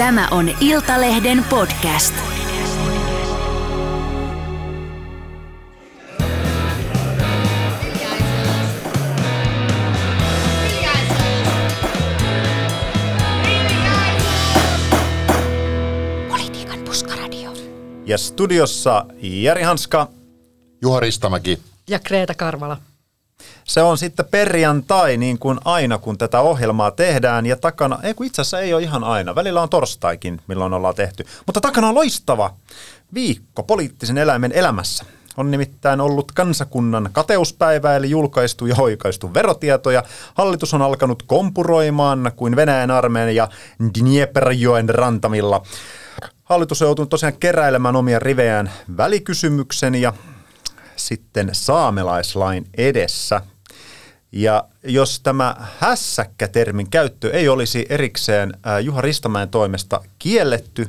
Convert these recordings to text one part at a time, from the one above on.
Tämä on Iltalehden podcast. Politiikan puskaradio. Ja studiossa Jari Hanska. Juha Ristamäki. Ja Kreta Karvala. Se on sitten perjantai, niin kuin aina, kun tätä ohjelmaa tehdään. Ja takana, ei kun itse asiassa ei ole ihan aina. Välillä on torstaikin, milloin ollaan tehty. Mutta takana on loistava viikko poliittisen eläimen elämässä. On nimittäin ollut kansakunnan kateuspäivä, eli julkaistu ja hoikaistu verotietoja. Hallitus on alkanut kompuroimaan kuin Venäjän armeija Dnieperjoen rantamilla. Hallitus on joutunut tosiaan keräilemään omia rivejään välikysymyksen ja sitten saamelaislain edessä. Ja jos tämä hässäkkä-termin käyttö ei olisi erikseen äh, Juha Ristamäen toimesta kielletty,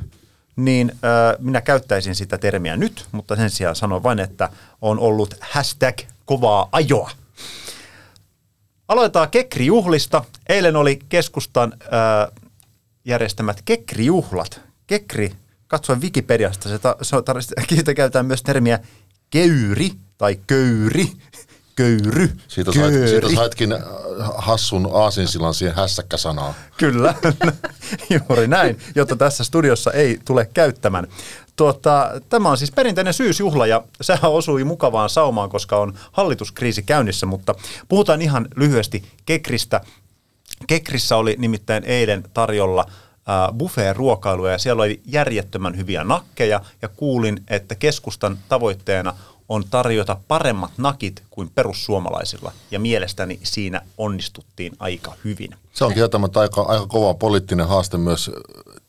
niin äh, minä käyttäisin sitä termiä nyt, mutta sen sijaan sanon vain, että on ollut hashtag kovaa ajoa. Aloitetaan Kekri-juhlista. Eilen oli keskustan äh, järjestämät Kekri-juhlat. Kekri, katsoin Wikipediasta, se, ta, se on, tar- käytetään myös termiä keyri tai köyri, köyry, Siitä, sait, siitä saitkin hassun aasinsilan siihen hässäkkä-sanaan. Kyllä, juuri näin, jotta tässä studiossa ei tule käyttämään. Tuota, tämä on siis perinteinen syysjuhla ja sehän osui mukavaan saumaan, koska on hallituskriisi käynnissä, mutta puhutaan ihan lyhyesti Kekristä. Kekrissä oli nimittäin eilen tarjolla buffet-ruokailuja ja siellä oli järjettömän hyviä nakkeja ja kuulin, että keskustan tavoitteena on tarjota paremmat nakit kuin perussuomalaisilla ja mielestäni siinä onnistuttiin aika hyvin. Se on kieltämättä aika, aika kova poliittinen haaste myös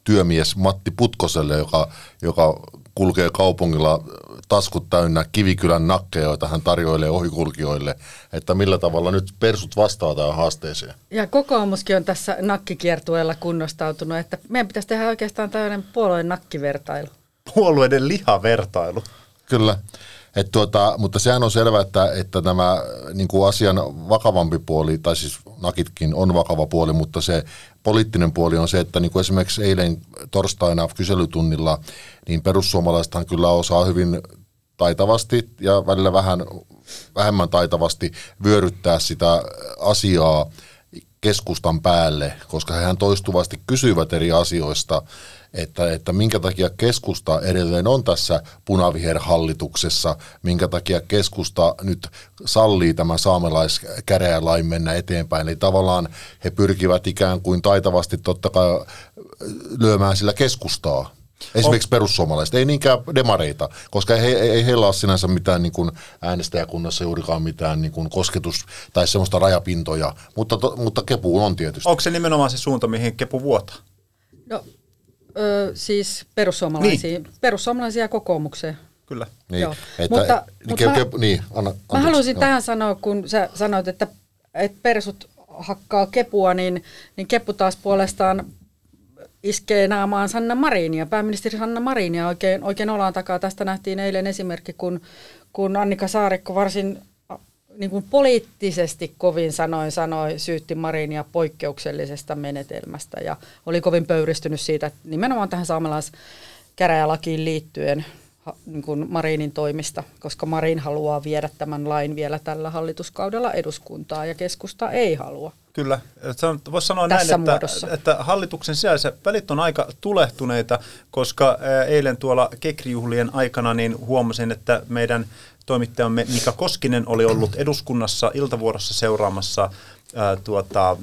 työmies Matti Putkoselle, joka, joka kulkee kaupungilla taskut täynnä Kivikylän nakkeja, joita hän tarjoilee ohikulkijoille, että millä tavalla nyt persut vastaa tähän haasteeseen. Ja kokoomuskin on tässä nakkikiertueella kunnostautunut, että meidän pitäisi tehdä oikeastaan tällainen puolueen nakkivertailu. Puolueiden lihavertailu. Kyllä. Et tuota, mutta sehän on selvää, että, että tämä niin kuin asian vakavampi puoli, tai siis nakitkin on vakava puoli, mutta se poliittinen puoli on se, että niin kuin esimerkiksi eilen torstaina kyselytunnilla, niin perussuomalaisethan kyllä osaa hyvin taitavasti ja välillä vähän vähemmän taitavasti vyöryttää sitä asiaa keskustan päälle, koska hehän toistuvasti kysyvät eri asioista, että, että minkä takia keskusta edelleen on tässä punaviherhallituksessa, minkä takia keskusta nyt sallii tämän saamelaiskäräjälain mennä eteenpäin. Eli tavallaan he pyrkivät ikään kuin taitavasti totta kai lyömään sillä keskustaa. Esimerkiksi on. perussuomalaiset, ei niinkään demareita, koska ei, ei, ei heillä ole sinänsä mitään niin kuin äänestäjäkunnassa juurikaan mitään niin kuin kosketus- tai semmoista rajapintoja, mutta, to, mutta kepu on tietysti. Onko se nimenomaan se suunta, mihin kepu vuotaa? No, ö, siis perussuomalaisia, niin. perussuomalaisia kokoomukseen. Kyllä. Niin, Joo. Että, mutta, ke, mutta ke, mä, niin, anna, anteeksi, mä haluaisin jo. tähän sanoa, kun sä sanoit, että, että persut hakkaa kepua, niin, niin keppu taas puolestaan iskee naamaan Sanna Marinia, pääministeri Sanna Marinia oikein, oikein olaan takaa. Tästä nähtiin eilen esimerkki, kun, kun Annika Saarikko varsin niin kuin poliittisesti kovin sanoin sanoi, syytti Marinia poikkeuksellisesta menetelmästä ja oli kovin pöyristynyt siitä, että nimenomaan tähän saamelaiskäräjälakiin liittyen niin kuin Marinin toimista, koska Marin haluaa viedä tämän lain vielä tällä hallituskaudella eduskuntaa ja keskusta ei halua. Kyllä, voisi sanoa Tässä näin, että, että hallituksen sisäiset välit on aika tulehtuneita, koska eilen tuolla kekrijuhlien aikana niin huomasin, että meidän toimittajamme Mika Koskinen oli ollut eduskunnassa iltavuorossa seuraamassa ää, tuota,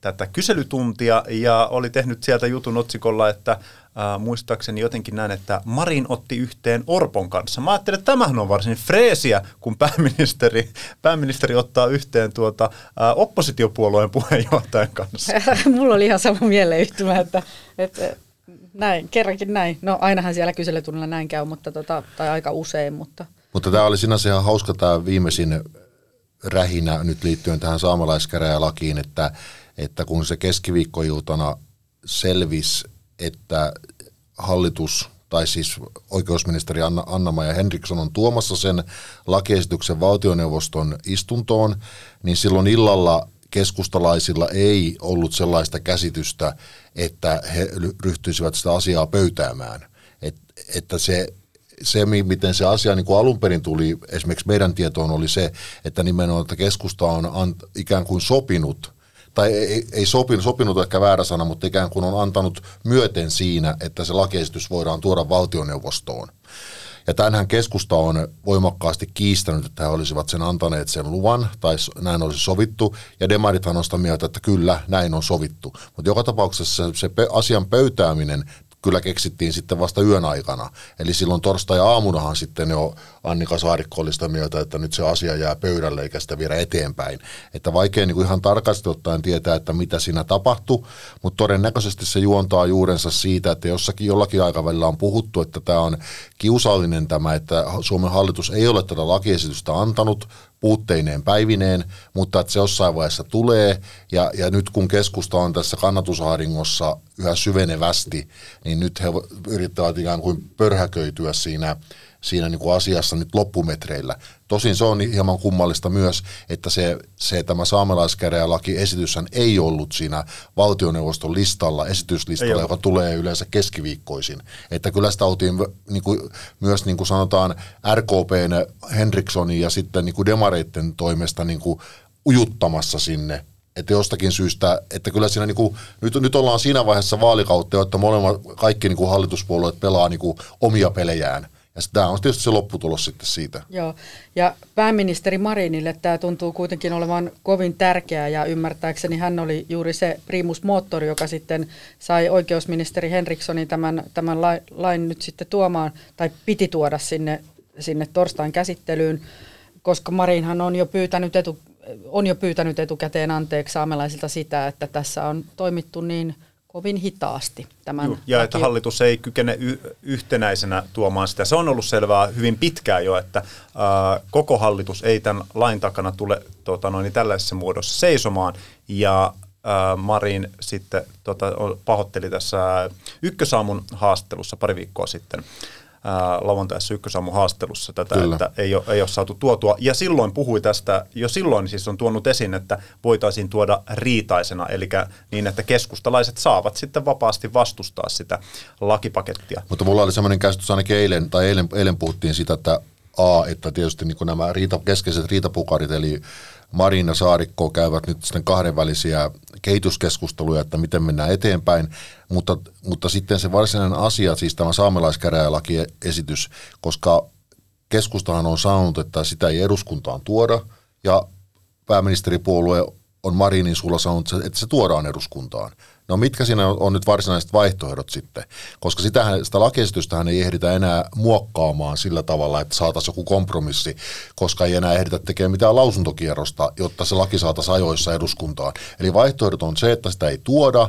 tätä kyselytuntia ja oli tehnyt sieltä jutun otsikolla, että äh, muistaakseni jotenkin näin, että Marin otti yhteen Orpon kanssa. Mä ajattelin, että tämähän on varsin freesiä, kun pääministeri, pääministeri ottaa yhteen tuota, äh, oppositiopuolueen puheenjohtajan kanssa. Mulla oli ihan sama mieleyhtymä, että, että näin, kerrankin näin. No ainahan siellä kyselytunnilla näin käy, mutta tota, tai aika usein, mutta... Mutta tämä oli sinänsä ihan hauska tämä viimeisin rähinä nyt liittyen tähän saamelaiskäräjälakiin, että että kun se keskiviikkoiltana selvisi, että hallitus tai siis oikeusministeri Anna, Anna-Maja Henriksson on tuomassa sen lakiesityksen valtioneuvoston istuntoon, niin silloin illalla keskustalaisilla ei ollut sellaista käsitystä, että he ryhtyisivät sitä asiaa pöytäämään. Et, että se, se, miten se asia niin kuin alun perin tuli esimerkiksi meidän tietoon, oli se, että nimenomaan että keskusta on ant, ikään kuin sopinut tai ei, ei sopinut, sopinut ehkä väärä sana, mutta ikään kuin on antanut myöten siinä, että se lakiesitys voidaan tuoda valtioneuvostoon. Ja tänhän keskusta on voimakkaasti kiistänyt, että he olisivat sen antaneet sen luvan, tai näin olisi sovittu, ja demarithan on sitä mieltä, että kyllä, näin on sovittu. Mutta joka tapauksessa se, se asian pöytääminen kyllä keksittiin sitten vasta yön aikana. Eli silloin torstai-aamunahan sitten jo Annika Saarikko oli sitä mieltä, että nyt se asia jää pöydälle eikä sitä viedä eteenpäin. Että vaikea niin kuin ihan tarkasti ottaen tietää, että mitä siinä tapahtui, mutta todennäköisesti se juontaa juurensa siitä, että jossakin jollakin aikavälillä on puhuttu, että tämä on kiusallinen tämä, että Suomen hallitus ei ole tätä lakiesitystä antanut, puutteineen päivineen, mutta että se jossain vaiheessa tulee. Ja, ja nyt kun keskusta on tässä kannatusahdingossa yhä syvenevästi, niin nyt he yrittävät ikään kuin pörhäköityä siinä siinä niin kuin asiassa nyt loppumetreillä. Tosin se on hieman kummallista myös, että se, se tämä saamelaiskäräjälaki ei ollut siinä valtioneuvoston listalla, esityslistalla, joka tulee yleensä keskiviikkoisin. Että kyllä sitä oltiin niin kuin, myös niin kuin sanotaan RKPn Henrikssonin ja sitten niin kuin demareitten toimesta niin kuin ujuttamassa sinne että jostakin syystä, että kyllä siinä niin kuin, nyt, nyt ollaan siinä vaiheessa vaalikautta, että molemmat kaikki niin kuin hallituspuolueet pelaa niin kuin omia pelejään. Ja tämä on tietysti se lopputulos sitten siitä. Joo, ja pääministeri Marinille tämä tuntuu kuitenkin olevan kovin tärkeää ja ymmärtääkseni hän oli juuri se primus moottori, joka sitten sai oikeusministeri Henrikssonin tämän, tämän lain, lain nyt sitten tuomaan, tai piti tuoda sinne, sinne torstain käsittelyyn, koska Marinhan on jo pyytänyt etu, on jo pyytänyt etukäteen anteeksi saamelaisilta sitä, että tässä on toimittu niin – kovin hitaasti tämän Juh, Ja laki... että hallitus ei kykene y- yhtenäisenä tuomaan sitä. Se on ollut selvää hyvin pitkään jo, että ää, koko hallitus ei tämän lain takana tule tota, noin, tällaisessa muodossa seisomaan. Ja ää, Marin sitten tota, pahoitteli tässä ykkösaamun haastattelussa pari viikkoa sitten lauantaissa ykkösaamun haastelussa tätä, Kyllä. että ei ole, ei ole saatu tuotua. Ja silloin puhui tästä, jo silloin siis on tuonut esiin, että voitaisiin tuoda riitaisena, eli niin, että keskustalaiset saavat sitten vapaasti vastustaa sitä lakipakettia. Mutta mulla oli sellainen käsitys ainakin eilen, tai eilen, eilen puhuttiin sitä, että A, että tietysti niin nämä riita, keskeiset riitapukarit, eli Marina Saarikko käyvät nyt sitten kahdenvälisiä kehityskeskusteluja, että miten mennään eteenpäin, mutta, mutta sitten se varsinainen asia, siis tämä saamelaiskäräjälakiesitys, koska keskustahan on sanonut, että sitä ei eduskuntaan tuoda, ja pääministeripuolue on Marinin sulla sanonut, että se tuodaan eduskuntaan. No mitkä siinä on, on nyt varsinaiset vaihtoehdot sitten? Koska sitähän, sitä lakiesitystähän ei ehditä enää muokkaamaan sillä tavalla, että saataisiin joku kompromissi, koska ei enää ehditä tekemään mitään lausuntokierrosta, jotta se laki saataisiin ajoissa eduskuntaan. Eli vaihtoehdot on se, että sitä ei tuoda,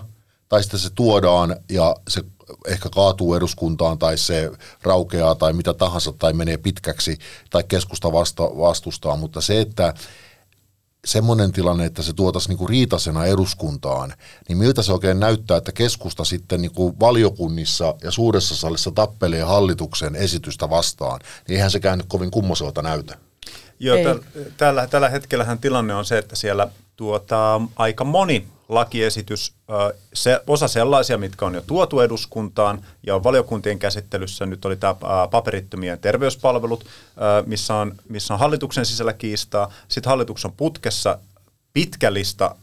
tai sitten se tuodaan ja se ehkä kaatuu eduskuntaan tai se raukeaa tai mitä tahansa tai menee pitkäksi tai keskusta vasta, vastustaa, mutta se, että semmoinen tilanne, että se tuotaisiin niinku riitasena eduskuntaan, niin miltä se oikein näyttää, että keskusta sitten niinku valiokunnissa ja suuressa salissa tappelee hallituksen esitystä vastaan, niin eihän sekään nyt kovin kummoselta näytä. Joo, tällä, tällä hetkellähän tilanne on se, että siellä tuota, aika moni lakiesitys, se, osa sellaisia, mitkä on jo tuotu eduskuntaan ja on valiokuntien käsittelyssä. Nyt oli tämä paperittomien terveyspalvelut, missä on, missä on hallituksen sisällä kiistaa. Sitten hallitus on putkessa pitkä lista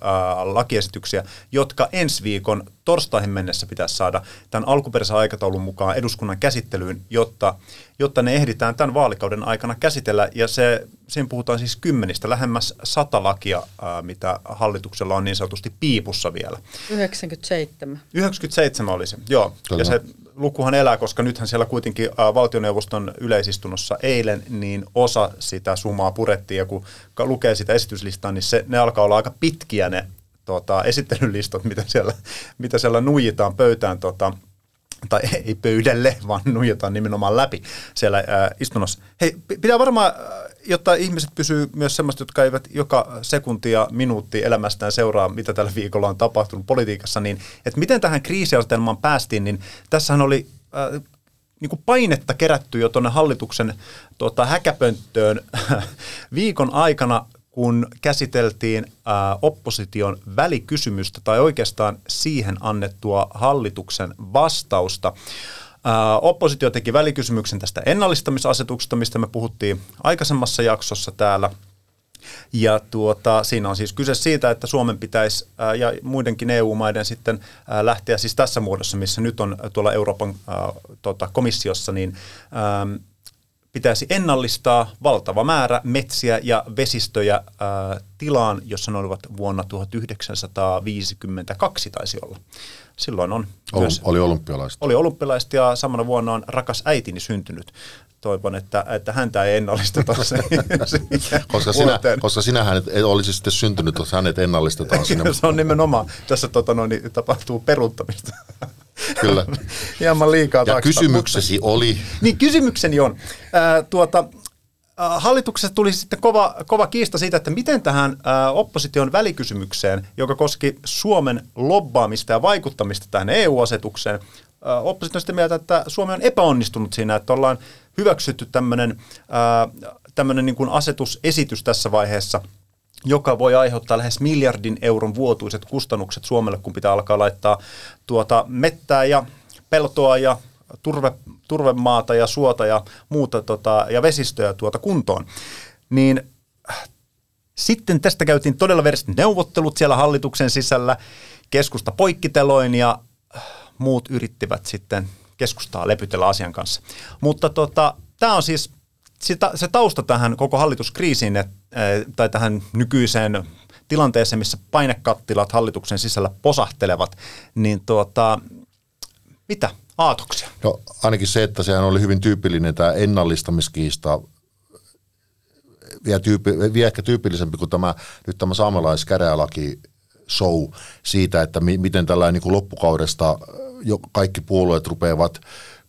lakiesityksiä, jotka ensi viikon torstaihin mennessä pitäisi saada tämän alkuperäisen aikataulun mukaan eduskunnan käsittelyyn, jotta, jotta ne ehditään tämän vaalikauden aikana käsitellä. Ja se, siinä puhutaan siis kymmenistä, lähemmäs sata lakia, ää, mitä hallituksella on niin sanotusti piipussa vielä. 97. 97 oli se, joo. Kyllä. Ja se lukuhan elää, koska nythän siellä kuitenkin valtioneuvoston yleisistunnossa eilen niin osa sitä summaa purettiin ja kun lukee sitä esityslistaa, niin se, ne alkaa olla aika pitkiä ne tota, esittelylistot, mitä siellä, mitä siellä nuijitaan pöytään tota, tai ei pöydälle, vaan nuijataan nimenomaan läpi siellä ää, istunnossa. Hei, pitää varmaan, jotta ihmiset pysyy myös semmoista, jotka eivät joka sekuntia, minuutti elämästään seuraa, mitä tällä viikolla on tapahtunut politiikassa, niin että miten tähän kriisiasetelmaan päästiin, niin tässähän oli ää, niin kuin painetta kerätty jo tuonne hallituksen tota, häkäpönttöön viikon aikana, kun käsiteltiin ää, opposition välikysymystä tai oikeastaan siihen annettua hallituksen vastausta. Ää, oppositio teki välikysymyksen tästä ennallistamisasetuksesta, mistä me puhuttiin aikaisemmassa jaksossa täällä – ja tuota, siinä on siis kyse siitä, että Suomen pitäisi ää, ja muidenkin EU-maiden sitten ää, lähteä siis tässä muodossa, missä nyt on tuolla Euroopan ää, tota, komissiossa, niin ää, pitäisi ennallistaa valtava määrä metsiä ja vesistöjä ää, tilaan, jossa ne olivat vuonna 1952 taisi olla. Silloin on Oli, myös, oli olympialaiset. oli olympialaiset ja samana vuonna on rakas äitini syntynyt. Toivon, että, että häntä ei ennallisteta se, Koska, sinä, koska sinähän et, et olisi sitten syntynyt, jos hänet ennallistetaan sinne. se on nimenomaan, tässä tota, no, niin, tapahtuu peruuttamista. Kyllä. Hieman liikaa Ja taakse. kysymyksesi oli, Niin kysymykseni on, ää, tuota, ää, hallituksessa tuli sitten kova, kova kiista siitä, että miten tähän ää, opposition välikysymykseen, joka koski Suomen lobbaamista ja vaikuttamista tähän EU-asetukseen, oppositio on sitä mieltä, että Suomi on epäonnistunut siinä, että ollaan hyväksytty tämmöinen tämmöinen niin kuin asetusesitys tässä vaiheessa, joka voi aiheuttaa lähes miljardin euron vuotuiset kustannukset Suomelle, kun pitää alkaa laittaa tuota mettää ja peltoa ja turve, turvemaata ja suota ja muuta tota, ja vesistöjä tuota kuntoon. Niin sitten tästä käytiin todella veriset neuvottelut siellä hallituksen sisällä. Keskusta poikkiteloin ja muut yrittivät sitten keskustaa lepytellä asian kanssa. Mutta tota, tämä on siis sitä, se tausta tähän koko hallituskriisiin et, eh, tai tähän nykyiseen tilanteeseen, missä painekattilat hallituksen sisällä posahtelevat, niin tuota, mitä aatoksia? no ainakin se, että sehän oli hyvin tyypillinen tämä ennallistamiskiista, vielä, tyyppi, vielä ehkä tyypillisempi kuin tämä, nyt tämä saamelaiskäräjälaki show siitä, että mi, miten tällainen niin loppukaudesta jo kaikki puolueet rupeavat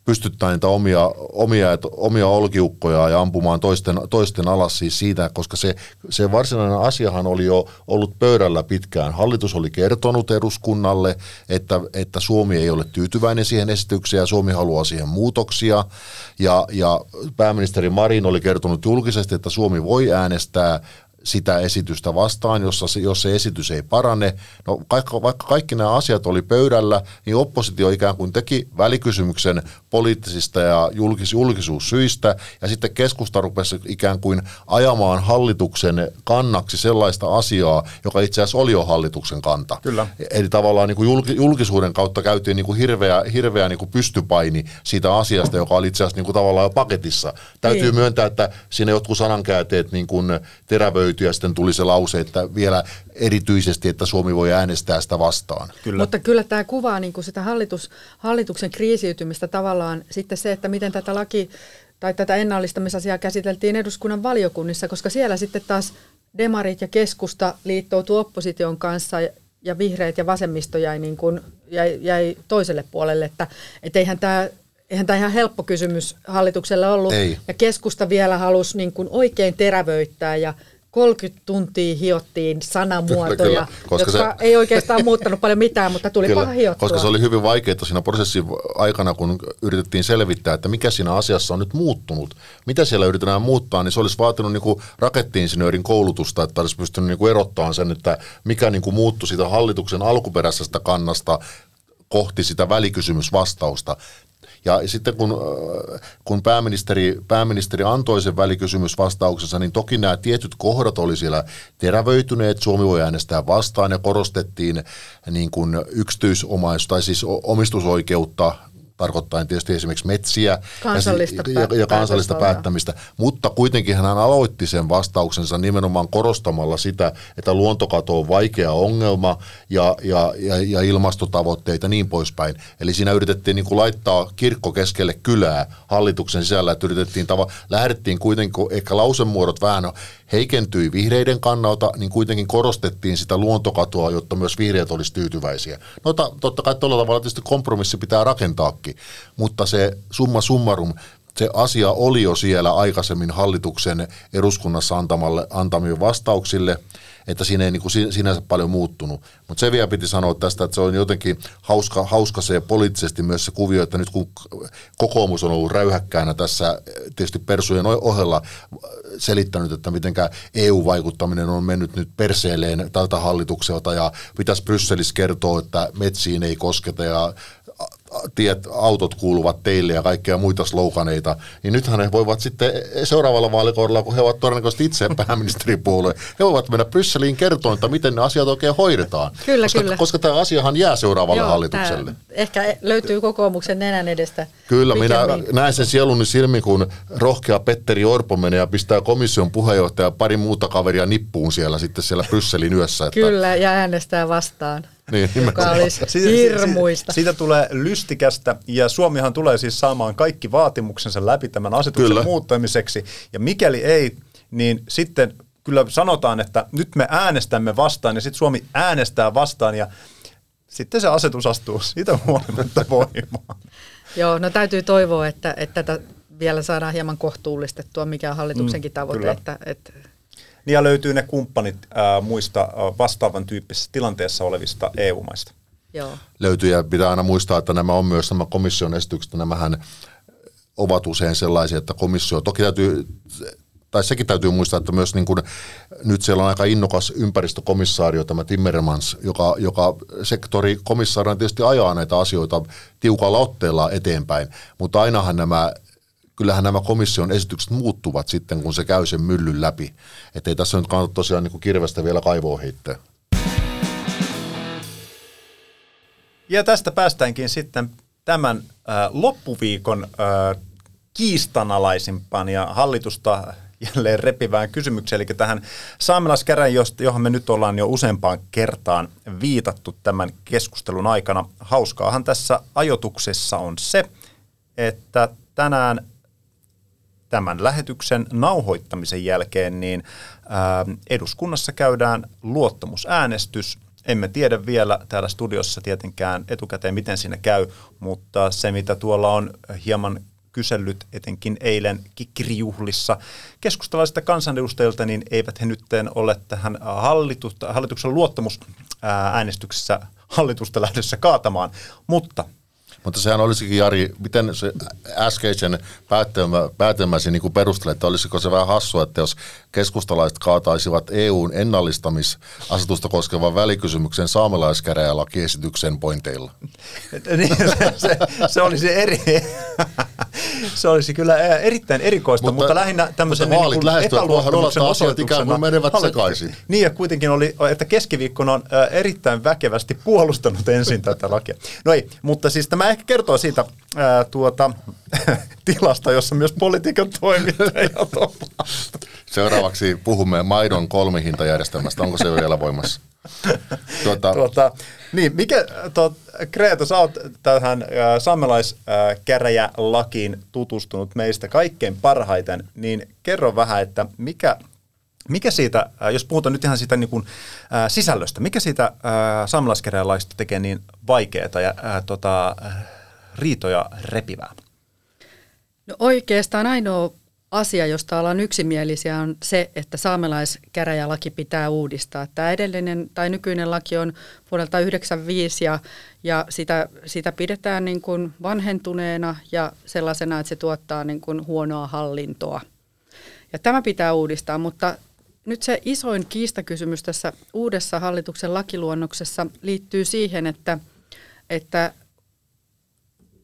pystyttää niitä omia, omia, omia olkiukkoja ja ampumaan toisten, toisten alas siis siitä, koska se, se varsinainen asiahan oli jo ollut pöydällä pitkään. Hallitus oli kertonut eduskunnalle, että, että Suomi ei ole tyytyväinen siihen esitykseen ja Suomi haluaa siihen muutoksia. Ja, ja pääministeri Marin oli kertonut julkisesti, että Suomi voi äänestää sitä esitystä vastaan, jossa se, jos se esitys ei parane. No, vaikka, vaikka kaikki nämä asiat oli pöydällä, niin oppositio ikään kuin teki välikysymyksen poliittisista ja julkis, julkisuussyistä, ja sitten keskusta rupesi ikään kuin ajamaan hallituksen kannaksi sellaista asiaa, joka itse asiassa oli jo hallituksen kanta. Kyllä. Eli tavallaan niin kuin julki, julkisuuden kautta käytiin niin kuin hirveä, hirveä niin kuin pystypaini siitä asiasta, joka oli itse asiassa niin kuin tavallaan jo paketissa. Täytyy Niin. myöntää, että siinä jotkut sanankäänteet niin kuin terävöity ja sitten tuli se lause, että vielä erityisesti, että Suomi voi äänestää sitä vastaan. Kyllä. Mutta kyllä tämä kuvaa niin kuin sitä hallitus, hallituksen kriisiytymistä tavallaan sitten se, että miten tätä laki tai tätä ennallistamisasiaa käsiteltiin eduskunnan valiokunnissa, koska siellä sitten taas demarit ja keskusta liittoutu opposition kanssa ja- ja vihreät ja vasemmisto jäi, niin kuin, jäi, jäi toiselle puolelle, että et eihän tämä Eihän tämä ihan helppo kysymys hallitukselle ollut. Ei. Ja keskusta vielä halusi niin kuin oikein terävöittää ja 30 tuntia hiottiin sanamuotoja, Kyllä, koska jotka se- ei oikeastaan muuttanut paljon mitään, mutta tuli paha hiottua. koska se oli hyvin vaikeaa siinä prosessin aikana, kun yritettiin selvittää, että mikä siinä asiassa on nyt muuttunut. Mitä siellä yritetään muuttaa, niin se olisi vaatinut niin rakettiinsinöörin koulutusta, että olisi pystynyt niin kuin erottamaan sen, että mikä niin kuin muuttui siitä hallituksen alkuperäisestä kannasta kohti sitä välikysymysvastausta. Ja sitten kun, äh, kun pääministeri, pääministeri antoi sen välikysymysvastauksensa, niin toki nämä tietyt kohdat oli siellä terävöityneet, Suomi voi äänestää vastaan ja korostettiin niin kuin yksityisomaisuus tai siis omistusoikeutta tarkoittain tietysti esimerkiksi metsiä Kansallista ja, ja, ja kansallista päättämistä, mutta kuitenkin hän aloitti sen vastauksensa nimenomaan korostamalla sitä, että luontokato on vaikea ongelma ja, ja, ja, ja ilmastotavoitteita ja niin poispäin. Eli siinä yritettiin niin kuin laittaa kirkko keskelle kylää hallituksen sisällä, että yritettiin tava, lähdettiin kuitenkin, ehkä lausemuodot vähän heikentyi vihreiden kannalta, niin kuitenkin korostettiin sitä luontokatoa, jotta myös vihreät olisi tyytyväisiä. No ta, totta kai tuolla tavalla tietysti kompromissi pitää rakentaakin, mutta se summa summarum, se asia oli jo siellä aikaisemmin hallituksen eduskunnassa antamalle, antamille vastauksille, että siinä ei niin kuin sinänsä paljon muuttunut. Mutta se vielä piti sanoa tästä, että se on jotenkin hauska, hauska se poliittisesti myös se kuvio, että nyt kun kokoomus on ollut räyhäkkäänä tässä tietysti persujen ohella selittänyt, että miten EU-vaikuttaminen on mennyt nyt perseelleen tältä hallitukselta ja pitäisi Brysselissä kertoa, että metsiin ei kosketa ja tiet, autot kuuluvat teille ja kaikkea muita sloganeita, niin nythän he voivat sitten seuraavalla vaalikaudella, kun he ovat todennäköisesti itse pääministeripuolue, he voivat mennä Brysseliin kertomaan, että miten ne asiat oikein hoidetaan. Kyllä, koska, kyllä. koska tämä asiahan jää seuraavalle Joo, hallitukselle. Tämä ehkä löytyy kokoomuksen nenän edestä. Kyllä, minä näen sen sieluni silmin, kun rohkea Petteri Orpo menee ja pistää komission puheenjohtaja pari muuta kaveria nippuun siellä sitten siellä Brysselin yössä. Että... Kyllä, ja äänestää vastaan. Niin, joka olisi hirmuista. Siitä, siitä tulee lystikästä ja Suomihan tulee siis saamaan kaikki vaatimuksensa läpi tämän asetuksen kyllä. muuttamiseksi. Ja mikäli ei, niin sitten kyllä sanotaan, että nyt me äänestämme vastaan ja sitten Suomi äänestää vastaan ja sitten se asetus astuu siitä huolimatta voimaan. Joo, no täytyy toivoa, että, että tätä vielä saadaan hieman kohtuullistettua, mikä on hallituksenkin mm, tavoite, että, että niin ja löytyy ne kumppanit ää, muista ää, vastaavan tyyppisessä tilanteessa olevista EU-maista. Joo. Löytyy ja pitää aina muistaa, että nämä on myös nämä komission esitykset, nämähän ovat usein sellaisia, että komissio, toki täytyy, tai sekin täytyy muistaa, että myös niin kuin, nyt siellä on aika innokas ympäristökomissaario, tämä Timmermans, joka, joka sektorikomissaarina tietysti ajaa näitä asioita tiukalla otteella eteenpäin, mutta ainahan nämä kyllähän nämä komission esitykset muuttuvat sitten, kun se käy sen myllyn läpi. Että ei tässä nyt kannata tosiaan niin kuin kirvestä vielä kaivoa heittää. Ja tästä päästäänkin sitten tämän äh, loppuviikon äh, kiistanalaisimpaan ja hallitusta jälleen repivään kysymykseen, eli tähän saamelaiskäräin, johon me nyt ollaan jo useampaan kertaan viitattu tämän keskustelun aikana. Hauskaahan tässä ajotuksessa on se, että tänään tämän lähetyksen nauhoittamisen jälkeen, niin eduskunnassa käydään luottamusäänestys. Emme tiedä vielä täällä studiossa tietenkään etukäteen, miten siinä käy, mutta se, mitä tuolla on hieman kysellyt etenkin eilen kikirijuhlissa keskustalaisilta kansanedustajilta, niin eivät he nyt ole tähän hallituksen luottamusäänestyksessä hallitusta lähdössä kaatamaan. Mutta mutta sehän olisikin, Jari, miten se äskeisen päätelmä, päätelmäsi niin perustelee, että olisiko se vähän hassua, että jos keskustalaiset kaataisivat EUn ennallistamisasetusta koskevan välikysymyksen saamelaiskäräjälakiesityksen pointeilla? niin, se, se, se, olisi eri, se olisi kyllä erittäin erikoista, mutta, mutta lähinnä tämmöisen mutta vaalit niin epäluottamuksen asiat ikään kuin menevät sekaisin. Niin ja kuitenkin oli, että keskiviikkona on erittäin väkevästi puolustanut ensin tätä lakia. No ei, mutta siis tämä ehkä kertoo siitä ää, tuota, tilasta, jossa myös politiikan toimittajat ovat. Seuraavaksi puhumme maidon kolmihintajärjestelmästä. Onko se vielä voimassa? Tuota, tuota, niin, mikä, tuot, Kreeta, sä oot tähän äh, saamelaiskäräjälakiin tutustunut meistä kaikkein parhaiten, niin kerro vähän, että mikä, mikä siitä, äh, jos puhutaan nyt ihan siitä niin kuin, äh, sisällöstä, mikä siitä äh, tekee niin vaikeaa ja äh, tota, äh, riitoja repivää? No oikeastaan ainoa asia, josta ollaan yksimielisiä, on se, että saamelaiskäräjälaki pitää uudistaa. Tämä edellinen tai nykyinen laki on vuodelta 1995 ja, ja sitä, sitä pidetään niin kuin vanhentuneena ja sellaisena, että se tuottaa niin kuin huonoa hallintoa. Ja tämä pitää uudistaa, mutta nyt se isoin kiistakysymys tässä uudessa hallituksen lakiluonnoksessa liittyy siihen, että, että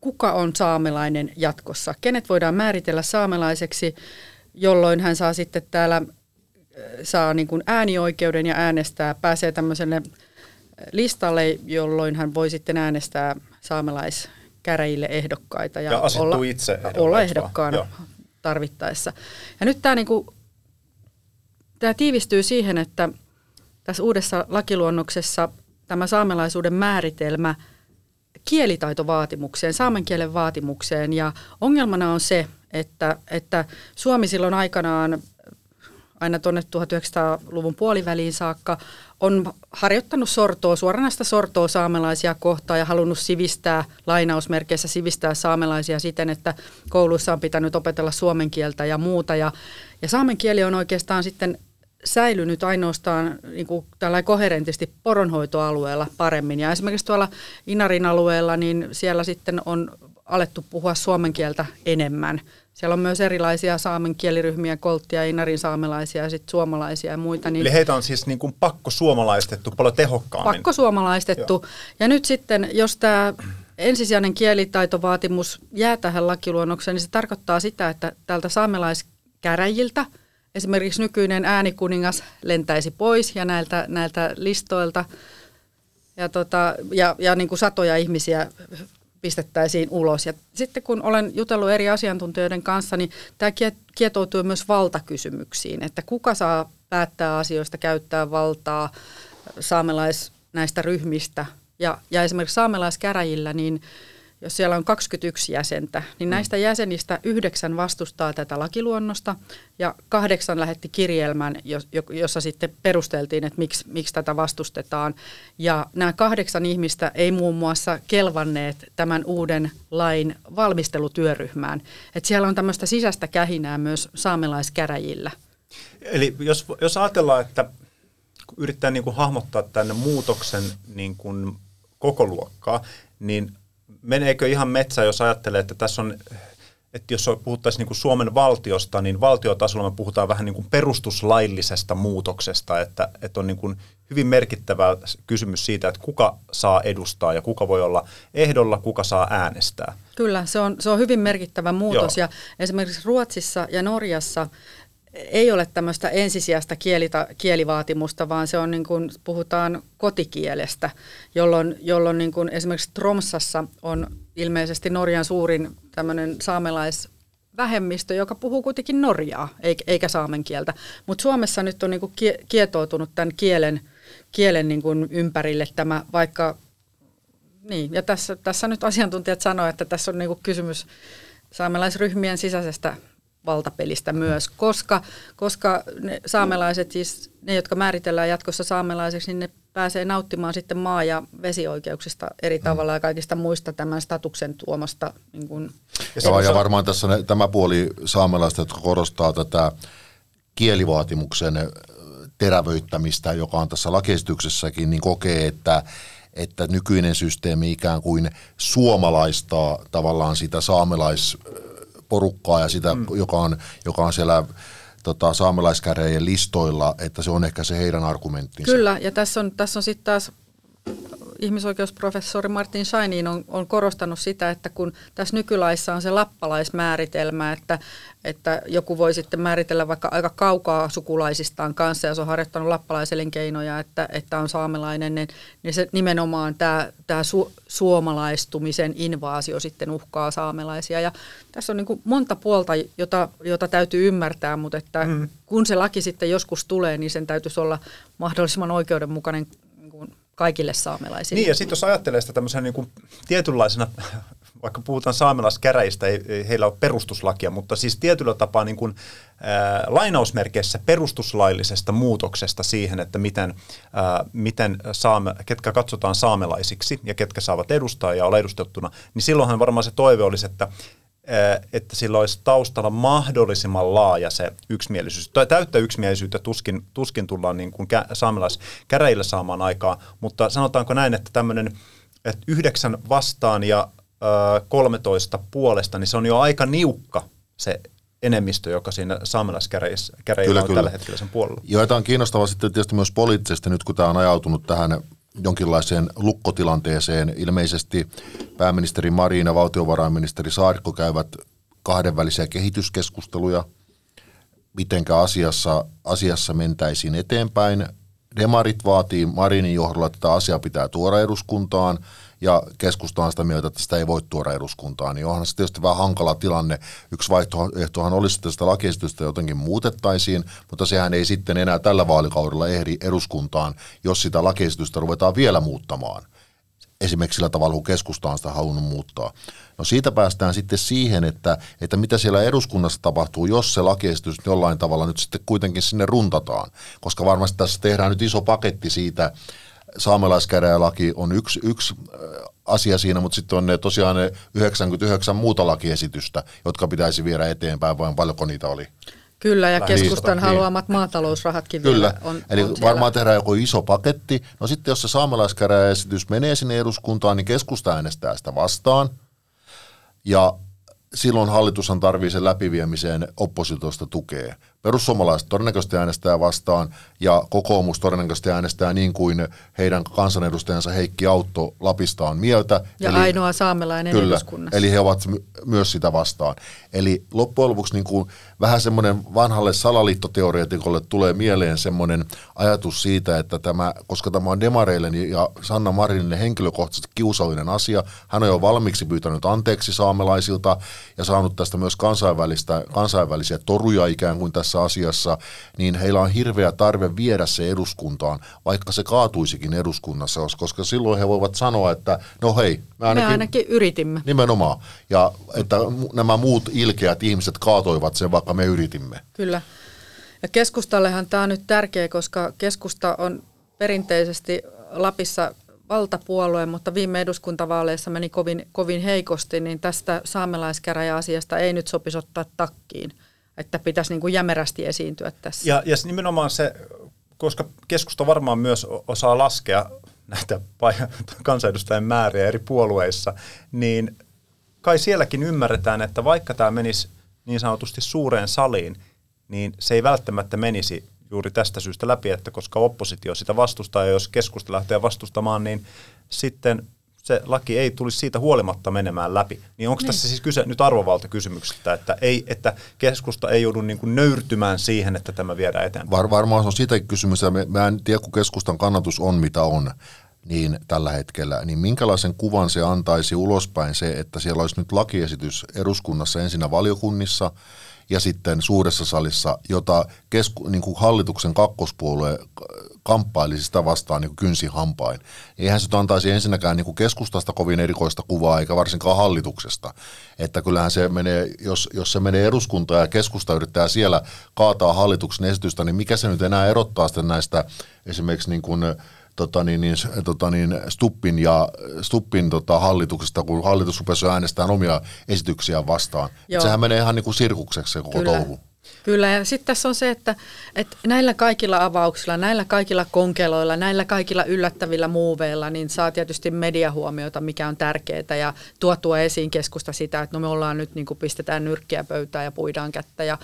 kuka on saamelainen jatkossa, kenet voidaan määritellä saamelaiseksi, jolloin hän saa sitten täällä äh, saa niin kuin äänioikeuden ja äänestää, pääsee tämmöiselle äh, listalle, jolloin hän voi sitten äänestää saamelaiskäräjille ehdokkaita ja, ja olla, itse olla ehdokkaana Joo. tarvittaessa. Ja nyt tämä, niin kuin, tämä tiivistyy siihen, että tässä uudessa lakiluonnoksessa tämä saamelaisuuden määritelmä – kielitaitovaatimukseen, saamen kielen vaatimukseen. Ja ongelmana on se, että, että Suomi silloin aikanaan aina tuonne 1900-luvun puoliväliin saakka on harjoittanut sortoa, suoranaista sortoa saamelaisia kohtaan ja halunnut sivistää, lainausmerkeissä sivistää saamelaisia siten, että kouluissa on pitänyt opetella suomen kieltä ja muuta. Ja, ja saamen kieli on oikeastaan sitten säilynyt ainoastaan niin kuin tällä koherentisti poronhoitoalueella paremmin. Ja esimerkiksi tuolla Inarin alueella, niin siellä sitten on alettu puhua suomen kieltä enemmän. Siellä on myös erilaisia saamen kieliryhmiä, kolttia, inarin saamelaisia ja sitten suomalaisia ja muita. Niin Eli heitä on siis niin kuin pakko suomalaistettu paljon tehokkaammin. Pakko suomalaistettu. Joo. Ja nyt sitten, jos tämä ensisijainen kielitaitovaatimus jää tähän lakiluonnokseen, niin se tarkoittaa sitä, että täältä saamelaiskäräjiltä esimerkiksi nykyinen äänikuningas lentäisi pois ja näiltä, näiltä listoilta ja, tota, ja, ja niin kuin satoja ihmisiä pistettäisiin ulos. Ja sitten kun olen jutellut eri asiantuntijoiden kanssa, niin tämä kietoutuu myös valtakysymyksiin, että kuka saa päättää asioista, käyttää valtaa saamelais näistä ryhmistä. Ja, ja esimerkiksi saamelaiskäräjillä, niin jos siellä on 21 jäsentä, niin mm. näistä jäsenistä yhdeksän vastustaa tätä lakiluonnosta ja kahdeksan lähetti kirjelmän, jossa sitten perusteltiin, että miksi, miksi tätä vastustetaan. Ja nämä kahdeksan ihmistä ei muun muassa kelvanneet tämän uuden lain valmistelutyöryhmään. Että siellä on tämmöistä sisäistä kähinää myös saamelaiskäräjillä. Eli jos, jos ajatellaan, että yrittää niin kuin hahmottaa tänne muutoksen niin kuin koko luokkaa, niin meneekö ihan metsä, jos ajattelee, että tässä on että jos puhuttaisiin niin Suomen valtiosta, niin valtiotasolla me puhutaan vähän niin kuin perustuslaillisesta muutoksesta, että, että on niin kuin hyvin merkittävä kysymys siitä, että kuka saa edustaa ja kuka voi olla ehdolla, kuka saa äänestää. Kyllä, se on, se on hyvin merkittävä muutos Joo. ja esimerkiksi Ruotsissa ja Norjassa ei ole tämmöistä ensisijaista kielita, kielivaatimusta, vaan se on niin kuin, puhutaan kotikielestä, jolloin, jolloin niin kuin esimerkiksi Tromsassa on ilmeisesti Norjan suurin tämmöinen saamelaisvähemmistö, joka puhuu kuitenkin norjaa, eikä saamen kieltä. Mutta Suomessa nyt on niin kuin kietoutunut tämän kielen, kielen niin kuin ympärille tämä, vaikka, niin, ja tässä, tässä nyt asiantuntijat sanoivat, että tässä on niin kuin kysymys saamelaisryhmien sisäisestä valtapelistä myös, koska, koska ne saamelaiset, siis ne, jotka määritellään jatkossa saamelaiseksi, niin ne pääsee nauttimaan sitten maa- ja vesioikeuksista eri mm. tavalla ja kaikista muista tämän statuksen tuomasta. Niin kuin, ja, Joo, ja varmaan tässä ne, tämä puoli saamelaista, jotka korostaa tätä kielivaatimuksen terävöittämistä, joka on tässä lakiesityksessäkin, niin kokee, että että nykyinen systeemi ikään kuin suomalaistaa tavallaan sitä saamelais porukkaa ja sitä, mm. joka, on, joka on siellä tota, saamelaiskärejen listoilla, että se on ehkä se heidän argumenttinsa. Kyllä, ja tässä on, tässä on sitten taas ihmisoikeusprofessori Martin Scheinin on, on korostanut sitä, että kun tässä nykylaissa on se lappalaismääritelmä, että, että joku voi sitten määritellä vaikka aika kaukaa sukulaisistaan kanssa ja se on harjoittanut lappalaiselinkeinoja, että, että on saamelainen, niin, niin se nimenomaan tämä, tämä su, suomalaistumisen invaasio sitten uhkaa saamelaisia. Ja tässä on niin kuin monta puolta, jota, jota täytyy ymmärtää, mutta että mm. kun se laki sitten joskus tulee, niin sen täytyisi olla mahdollisimman oikeudenmukainen kaikille saamelaisille. Niin, ja sitten jos ajattelee sitä tämmöisenä niin tietynlaisena, vaikka puhutaan saamelaiskäräjistä, ei, ei heillä ole perustuslakia, mutta siis tietyllä tapaa niin kuin, ää, lainausmerkeissä perustuslaillisesta muutoksesta siihen, että miten, ää, miten saame, ketkä katsotaan saamelaisiksi ja ketkä saavat edustaa ja olla edustettuna, niin silloinhan varmaan se toive olisi, että että sillä olisi taustalla mahdollisimman laaja se yksimielisyys. Tai täyttä yksimielisyyttä tuskin, tuskin tullaan niin kuin saamelaiskäräjillä saamaan aikaa, mutta sanotaanko näin, että tämmöinen että yhdeksän vastaan ja ö, 13 puolesta, niin se on jo aika niukka se enemmistö, joka siinä saamelaiskäräjillä on kyllä. tällä hetkellä sen puolella. Joo, tämä on kiinnostavaa sitten tietysti myös poliittisesti nyt, kun tämä on ajautunut tähän jonkinlaiseen lukkotilanteeseen. Ilmeisesti pääministeri Marin ja valtiovarainministeri Saarikko käyvät kahdenvälisiä kehityskeskusteluja, mitenkä asiassa, asiassa mentäisiin eteenpäin. Demarit vaatii Marinin johdolla, että asiaa pitää tuoda eduskuntaan ja keskusta on sitä mieltä, että sitä ei voi tuoda eduskuntaan, niin onhan se tietysti vähän hankala tilanne. Yksi vaihtoehtohan olisi, että sitä lakiesitystä jotenkin muutettaisiin, mutta sehän ei sitten enää tällä vaalikaudella ehdi eduskuntaan, jos sitä lakiesitystä ruvetaan vielä muuttamaan. Esimerkiksi sillä tavalla, kun keskusta on sitä halunnut muuttaa. No siitä päästään sitten siihen, että, että mitä siellä eduskunnassa tapahtuu, jos se lakiesitys jollain tavalla nyt sitten kuitenkin sinne runtataan. Koska varmasti tässä tehdään nyt iso paketti siitä, saamelaiskäräjälaki on yksi, yksi äh, asia siinä, mutta sitten on ne, tosiaan ne 99 muuta lakiesitystä, jotka pitäisi viedä eteenpäin, vai paljonko niitä oli? Kyllä, ja Lähes keskustan sata. haluamat maatalousrahatkin Kyllä, vielä on, eli on siellä. varmaan tehdään joku iso paketti. No sitten jos se saamelaiskäräjäesitys menee sinne eduskuntaan, niin keskusta äänestää sitä vastaan. Ja silloin hallitushan tarvii sen läpiviemiseen oppositiosta tukea. Perussuomalaiset todennäköisesti äänestää vastaan ja kokoomus todennäköisesti äänestää niin kuin heidän kansanedustajansa Heikki Autto Lapista on mieltä. Ja ainoa saamelainen Kyllä, eduskunnassa. eli he ovat my- myös sitä vastaan. Eli loppujen lopuksi niin kuin vähän semmoinen vanhalle salaliittoteoreetikolle tulee mieleen semmoinen ajatus siitä, että tämä, koska tämä on demareille ja Sanna Marinille henkilökohtaisesti kiusallinen asia, hän on jo valmiiksi pyytänyt anteeksi saamelaisilta ja saanut tästä myös kansainvälistä, kansainvälisiä toruja ikään kuin tässä asiassa, niin heillä on hirveä tarve viedä se eduskuntaan, vaikka se kaatuisikin eduskunnassa, koska silloin he voivat sanoa, että no hei, me Me ainakin, ainakin yritimme. Nimenomaan. Ja että nämä muut ilkeät ihmiset kaatoivat sen, vaikka me yritimme. Kyllä. Ja keskustallehan tämä on nyt tärkeä, koska keskusta on perinteisesti Lapissa valtapuolue, mutta viime eduskuntavaaleissa meni kovin, kovin heikosti, niin tästä saamelaiskäräjäasiasta ei nyt sopisi ottaa takkiin. Että pitäisi niin kuin jämerästi esiintyä tässä. Ja, ja nimenomaan se, koska keskusta varmaan myös osaa laskea näitä kansanedustajien määriä eri puolueissa, niin kai sielläkin ymmärretään, että vaikka tämä menisi niin sanotusti suureen saliin, niin se ei välttämättä menisi juuri tästä syystä läpi, että koska oppositio sitä vastustaa, ja jos keskusta lähtee vastustamaan, niin sitten se laki ei tulisi siitä huolimatta menemään läpi. Niin onko tässä siis kyse nyt arvovaltakysymyksestä, että, ei, että keskusta ei joudu niin kuin nöyrtymään siihen, että tämä viedään eteenpäin? Var, varmaan se on siitäkin kysymys, ja me, mä en tiedä, kun keskustan kannatus on mitä on, niin tällä hetkellä, niin minkälaisen kuvan se antaisi ulospäin se, että siellä olisi nyt lakiesitys eduskunnassa ensinnä valiokunnissa ja sitten suuressa salissa, jota kesku, niin kuin hallituksen kakkospuolue kamppailisi sitä vastaan niin kuin kynsi hampain. Eihän se antaisi ensinnäkään niin kuin keskustasta kovin erikoista kuvaa, eikä varsinkaan hallituksesta. Että kyllähän se menee, jos, jos se menee eduskuntaan ja keskusta yrittää siellä kaataa hallituksen esitystä, niin mikä se nyt enää erottaa sitten näistä esimerkiksi niin kuin tota niin, niin, tota niin, Stuppin ja Stuppin tota, hallituksesta, kun hallitus rupesi äänestämään omia esityksiä vastaan. Joo. sehän menee ihan niin kuin sirkukseksi se koko Kyllä. touhu. Kyllä, ja sitten tässä on se, että, että näillä kaikilla avauksilla, näillä kaikilla konkeloilla, näillä kaikilla yllättävillä muuveilla, niin saa tietysti mediahuomiota, mikä on tärkeää, ja tuotua esiin keskusta sitä, että no me ollaan nyt, niin kuin pistetään nyrkkiä pöytään ja puidaan kättä, ja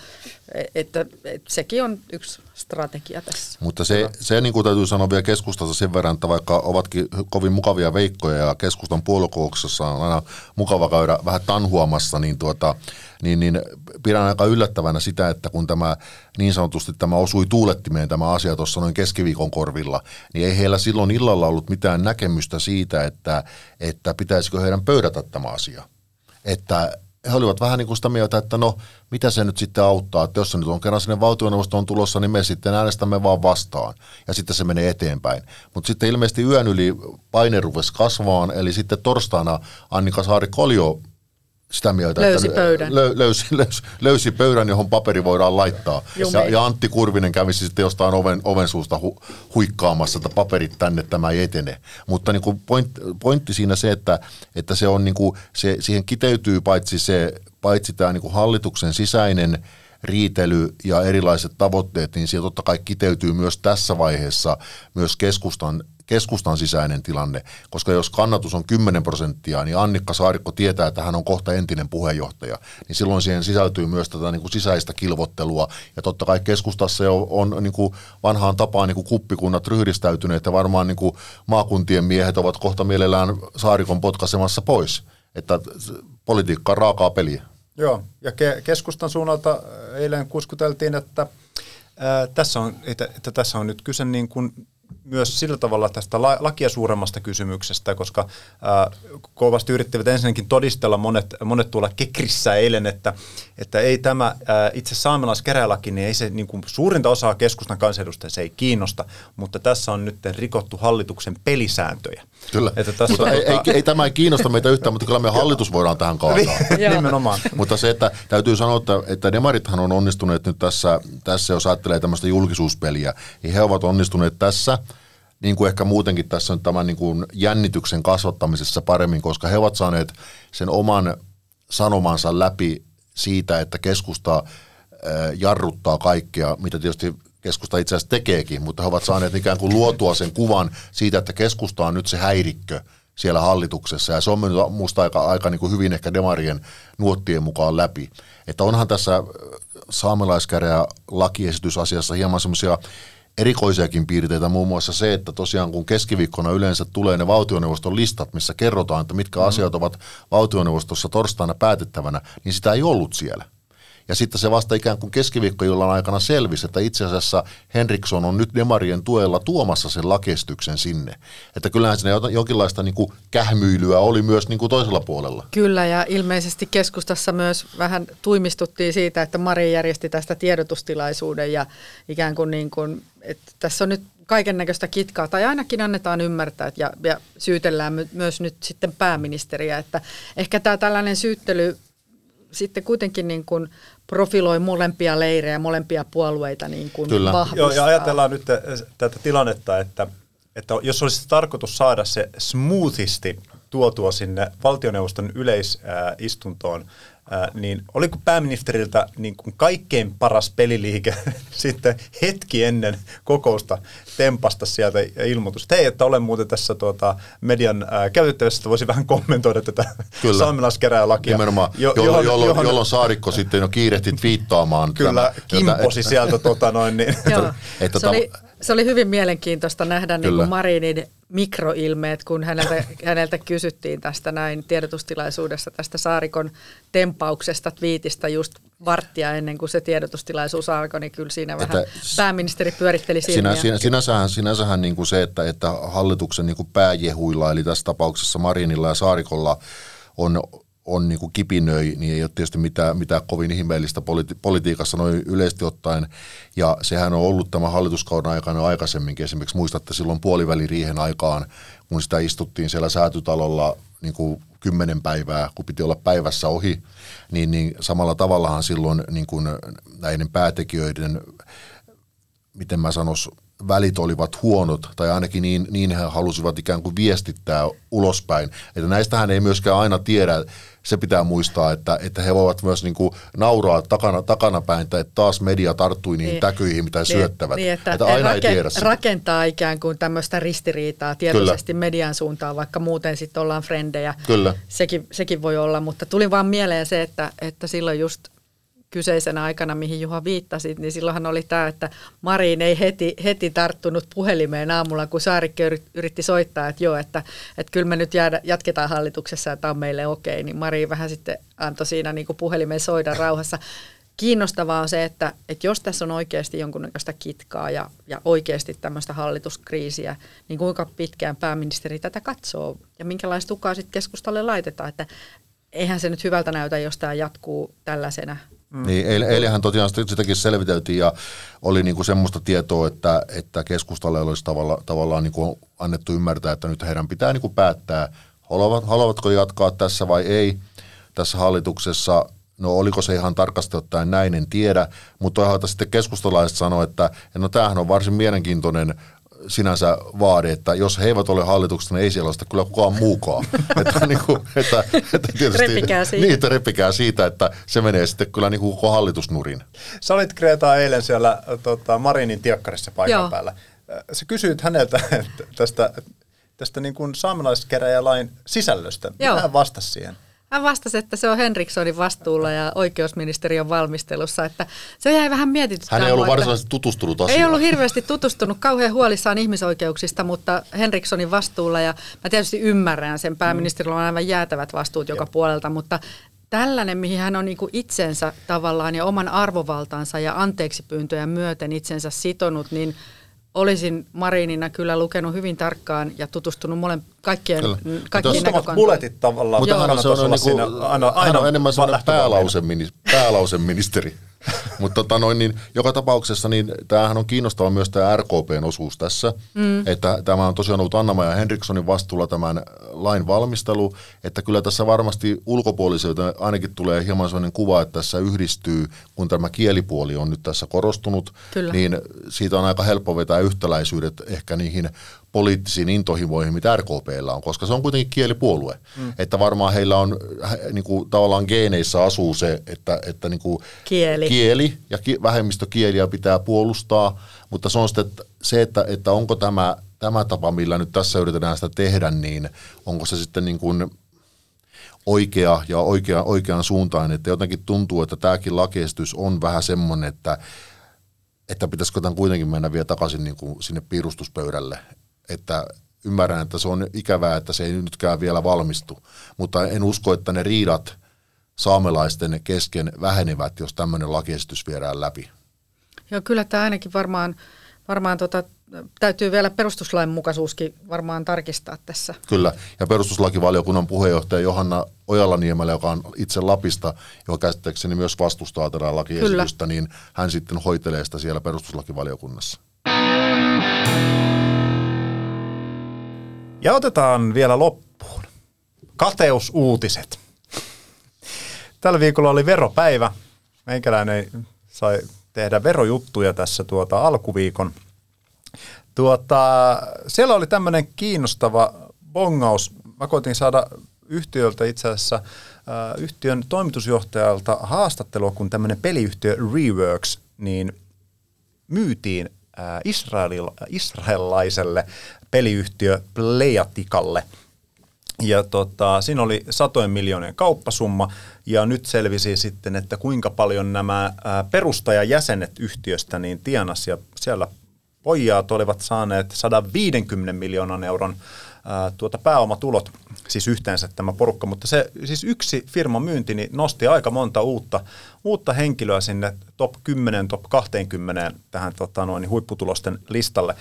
että, että sekin on yksi strategia tässä. Mutta se, se niin kuin täytyy sanoa vielä keskustasta sen verran, että vaikka ovatkin kovin mukavia veikkoja ja keskustan puoluekokouksessa on aina mukava käydä vähän tanhuamassa, niin, tuota, niin, niin pidän aika yllättävänä sitä, että kun tämä niin sanotusti tämä osui tuulettimeen tämä asia tuossa noin keskiviikon korvilla, niin ei heillä silloin illalla ollut mitään näkemystä siitä, että, että pitäisikö heidän pöydätä tämä asia. Että he olivat vähän niin kuin sitä mieltä, että no mitä se nyt sitten auttaa, että jos se nyt on kerran sinne valtioneuvostoon tulossa, niin me sitten äänestämme vaan vastaan ja sitten se menee eteenpäin. Mutta sitten ilmeisesti yön yli paine rupesi kasvaan, eli sitten torstaina Annika Saarikko oli jo sitä mieltä, Löysi että pöydän. Lö, löysi, löysi, löysi pöydän, johon paperi voidaan laittaa. Ja, ja Antti Kurvinen kävisi sitten jostain oven, oven suusta hu, huikkaamassa, että paperit tänne, tämä ei etene. Mutta niin kuin point, pointti siinä se, että, että se on niin kuin, se, siihen kiteytyy paitsi, se, paitsi tämä niin kuin hallituksen sisäinen riitely ja erilaiset tavoitteet, niin siihen totta kai kiteytyy myös tässä vaiheessa myös keskustan keskustan sisäinen tilanne, koska jos kannatus on 10 prosenttia, niin Annikka Saarikko tietää, että hän on kohta entinen puheenjohtaja, niin silloin siihen sisältyy myös tätä niin kuin sisäistä kilvottelua, ja totta kai keskustassa jo on niin kuin vanhaan tapaan niin kuin kuppikunnat ryhdistäytyneet, ja varmaan niin kuin maakuntien miehet ovat kohta mielellään Saarikon potkasemassa pois, että politiikka on raakaa peliä. Joo, ja ke- keskustan suunnalta äh, eilen kuskuteltiin, että, ää, tässä, on, että, että tässä on nyt kyse niin kuin myös sillä tavalla tästä la- lakia suuremmasta kysymyksestä, koska ää, kovasti yrittivät ensinnäkin todistella monet, monet tuolla kekrissä eilen, että, että ei tämä ää, itse saamelaiskäräjälaki, niin ei se niin kuin suurinta osaa keskustan kansanedustajia se ei kiinnosta, mutta tässä on nyt rikottu hallituksen pelisääntöjä. Kyllä, Että tässä mutta on, ei, tota- ei, ei, tämä ei kiinnosta meitä yhtään, mutta kyllä me hallitus voidaan tähän kaataa. Joo. Nimenomaan. Mutta se, että täytyy sanoa, että, että demarithan on onnistuneet nyt tässä, tässä, jos ajattelee tämmöistä julkisuuspeliä, niin he ovat onnistuneet tässä, niin kuin ehkä muutenkin tässä on tämän niin kuin jännityksen kasvattamisessa paremmin, koska he ovat saaneet sen oman sanomansa läpi siitä, että keskusta jarruttaa kaikkea, mitä tietysti keskusta itse asiassa tekeekin, mutta he ovat saaneet ikään kuin luotua sen kuvan siitä, että keskusta on nyt se häirikkö siellä hallituksessa, ja se on mennyt minusta aika, aika niin kuin hyvin ehkä demarien nuottien mukaan läpi. Että onhan tässä saamelaiskäreä lakiesitysasiassa hieman semmoisia erikoisiakin piirteitä, muun muassa se, että tosiaan kun keskiviikkona yleensä tulee ne valtioneuvoston listat, missä kerrotaan, että mitkä mm. asiat ovat valtioneuvostossa torstaina päätettävänä, niin sitä ei ollut siellä. Ja sitten se vasta ikään kuin keskiviikkoillan aikana selvisi, että itse asiassa Henriksson on nyt Demarien tuella tuomassa sen lakestyksen sinne. Että kyllähän siinä jonkinlaista niin kuin kähmyilyä oli myös niin kuin toisella puolella. Kyllä ja ilmeisesti keskustassa myös vähän tuimistuttiin siitä, että Mari järjesti tästä tiedotustilaisuuden ja ikään kuin, niin kuin että tässä on nyt kaiken näköistä kitkaa, tai ainakin annetaan ymmärtää ja, ja syytellään my, myös nyt sitten pääministeriä, että ehkä tämä tällainen syyttely sitten kuitenkin niin kuin profiloi molempia leirejä, molempia puolueita niin kuin Kyllä. vahvistaa. Joo, ja ajatellaan nyt tätä tilannetta, että, että jos olisi tarkoitus saada se smoothisti tuotua sinne valtioneuvoston yleisistuntoon, niin oliko pääministeriltä niin kuin kaikkein paras peliliike sitten hetki ennen kokousta tempasta sieltä ilmoitus, että hei, että olen muuten tässä tuota, median ää, käytettävissä, että voisi vähän kommentoida tätä saamelaiskäräjälakia. Nimenomaan, jo, jolloin, jolloin, johon, jolloin Saarikko sitten jo kiirehti twiittaamaan. Kyllä, tämä, kimposi että, sieltä tota noin. Niin. Joo, että, se, oli, se oli hyvin mielenkiintoista nähdä niin kuin Marinin mikroilmeet, kun häneltä, häneltä kysyttiin tästä näin tiedotustilaisuudessa tästä Saarikon tempauksesta, twiitistä just varttia ennen kuin se tiedotustilaisuus alkoi, niin kyllä siinä vähän että pääministeri pyöritteli silmiä. Sinä, sinä, sinänsähän, sinänsähän niin kuin se, että, että hallituksen niin kuin pääjehuilla, eli tässä tapauksessa Marinilla ja Saarikolla on on niin kuin kipinöi, niin ei ole tietysti mitään, mitään kovin ihmeellistä politi- politiikassa noin yleisesti ottaen. Ja sehän on ollut tämä hallituskauden aikana aikaisemminkin. Esimerkiksi muistatte silloin puoliväliriihen aikaan, kun sitä istuttiin siellä säätytalolla niin kuin kymmenen päivää, kun piti olla päivässä ohi, niin, niin samalla tavallahan silloin niin kuin näiden päätekijöiden, miten mä sanoisin, välit olivat huonot, tai ainakin niin, niin he halusivat ikään kuin viestittää ulospäin. Että näistähän ei myöskään aina tiedä, se pitää muistaa, että, että he voivat myös niin kuin nauraa takana, takanapäin, että taas media tarttui niihin niin, täkyihin, mitä niin, syöttävät. Niin, että, että aina rake, ei tiedä sitä. Rakentaa ikään kuin tämmöistä ristiriitaa tietoisesti Kyllä. median suuntaan, vaikka muuten sitten ollaan frendejä. Kyllä. Sekin, sekin voi olla, mutta tuli vaan mieleen se, että, että silloin just kyseisenä aikana, mihin Juha viittasi, niin silloinhan oli tämä, että Marin ei heti, heti tarttunut puhelimeen aamulla, kun Saarikki yritti soittaa, että joo, että, että kyllä me nyt jäädä, jatketaan hallituksessa, että on meille okei, niin Mari vähän sitten antoi siinä niin kuin puhelimeen soida rauhassa. Kiinnostavaa on se, että, että jos tässä on oikeasti jonkunnäköistä kitkaa ja, ja oikeasti tämmöistä hallituskriisiä, niin kuinka pitkään pääministeri tätä katsoo? Ja minkälaista tukaa sitten keskustalle laitetaan, että eihän se nyt hyvältä näytä, jos tämä jatkuu tällaisena Mm. Niin, eilenhän tosiaan sitäkin selviteltiin ja oli niinku semmoista tietoa, että, että keskustalle olisi tavalla, tavallaan niinku annettu ymmärtää, että nyt heidän pitää niinku päättää, haluavat, haluavatko jatkaa tässä vai ei tässä hallituksessa. No oliko se ihan tarkasti ottaen näin, en tiedä, mutta toisaalta sitten keskustalaiset sanoivat, että no tämähän on varsin mielenkiintoinen sinänsä vaade, että jos he eivät ole hallituksessa, niin ei siellä ole sitä kyllä kukaan muukaan. että, niin kuin, että, että tietysti, repikää siitä. Niin, että repikää siitä, että se menee sitten kyllä niin kuin koko hallitusnurin. Sä olit Kreta eilen siellä tota, Marinin tiekkarissa paikan Joo. päällä. Sä kysyit häneltä tästä, tästä niin kuin saamelaiskäräjälain sisällöstä. Joo. Mitä hän vastasi siihen? Hän vastasi, että se on Henrikssonin vastuulla ja oikeusministeriön valmistelussa, että se jäi vähän mietityttämään. Hän ei ollut varsinaisesti tutustunut asiaan. Ei ollut hirveästi tutustunut, kauhean huolissaan ihmisoikeuksista, mutta Henrikssonin vastuulla ja mä tietysti ymmärrän sen, pääministerillä on aivan jäätävät vastuut joka puolelta, mutta tällainen, mihin hän on niin itsensä tavallaan ja oman arvovaltansa ja anteeksi pyyntöjä myöten itsensä sitonut, niin – olisin Marinina kyllä lukenut hyvin tarkkaan ja tutustunut molen, kaikkien, kyllä. kaikkiin näkökantoihin. bulletit tavallaan. Mutta hän on, se on, niin kuin, aina, aina hän on enemmän sellainen päälauseministeri. Mutta tota noin, niin, joka tapauksessa niin tämähän on kiinnostava myös tämä RKPn osuus tässä, mm. että tämä on tosiaan ollut Anna-Maja Henrikssonin vastuulla tämän lain valmistelu, että kyllä tässä varmasti ulkopuoliselta ainakin tulee hieman sellainen kuva, että tässä yhdistyy, kun tämä kielipuoli on nyt tässä korostunut, kyllä. niin siitä on aika helppo vetää yhtäläisyydet ehkä niihin poliittisiin intohimoihin, mitä RKPllä on, koska se on kuitenkin kielipuolue. Mm. Että varmaan heillä on niin kuin, tavallaan geeneissä asuu se, että, että niin kuin Kieli. kieli ja ki- vähemmistökieliä pitää puolustaa, mutta se on sitten että se, että, että onko tämä, tämä tapa, millä nyt tässä yritetään sitä tehdä, niin onko se sitten niin kuin oikea ja oikea, oikean suuntaan, että jotenkin tuntuu, että tämäkin lakiesitys on vähän semmoinen, että, että pitäisikö tämän kuitenkin mennä vielä takaisin niin kuin sinne piirustuspöydälle, että ymmärrän, että se on ikävää, että se ei nytkään vielä valmistu, mutta en usko, että ne riidat saamelaisten kesken vähenevät, jos tämmöinen lakiesitys viedään läpi. Joo, kyllä tämä ainakin varmaan, varmaan tota, täytyy vielä perustuslain mukaisuuskin varmaan tarkistaa tässä. Kyllä, ja perustuslakivaliokunnan puheenjohtaja Johanna Ojala-Niemelä, joka on itse Lapista, joka käsittääkseni myös vastustaa tätä lakiesitystä, Kyllä. niin hän sitten hoitelee sitä siellä perustuslakivaliokunnassa. Ja otetaan vielä loppuun. Kateusuutiset. Tällä viikolla oli veropäivä. Meikäläinen sai tehdä verojuttuja tässä tuota alkuviikon. Tuota, siellä oli tämmöinen kiinnostava bongaus. Mä koitin saada yhtiöltä itse asiassa äh, yhtiön toimitusjohtajalta haastattelua, kun tämmöinen peliyhtiö Reworks niin myytiin Israelil, israelaiselle peliyhtiö Playatikalle. Ja tota, siinä oli satojen miljoonien kauppasumma ja nyt selvisi sitten, että kuinka paljon nämä perustajajäsenet yhtiöstä niin tienas ja siellä pojat olivat saaneet 150 miljoonan euron tuota pääomatulot, siis yhteensä tämä porukka, mutta se siis yksi firman myynti niin nosti aika monta uutta, uutta henkilöä sinne top 10, top 20 tähän tota, noin, huipputulosten listalle.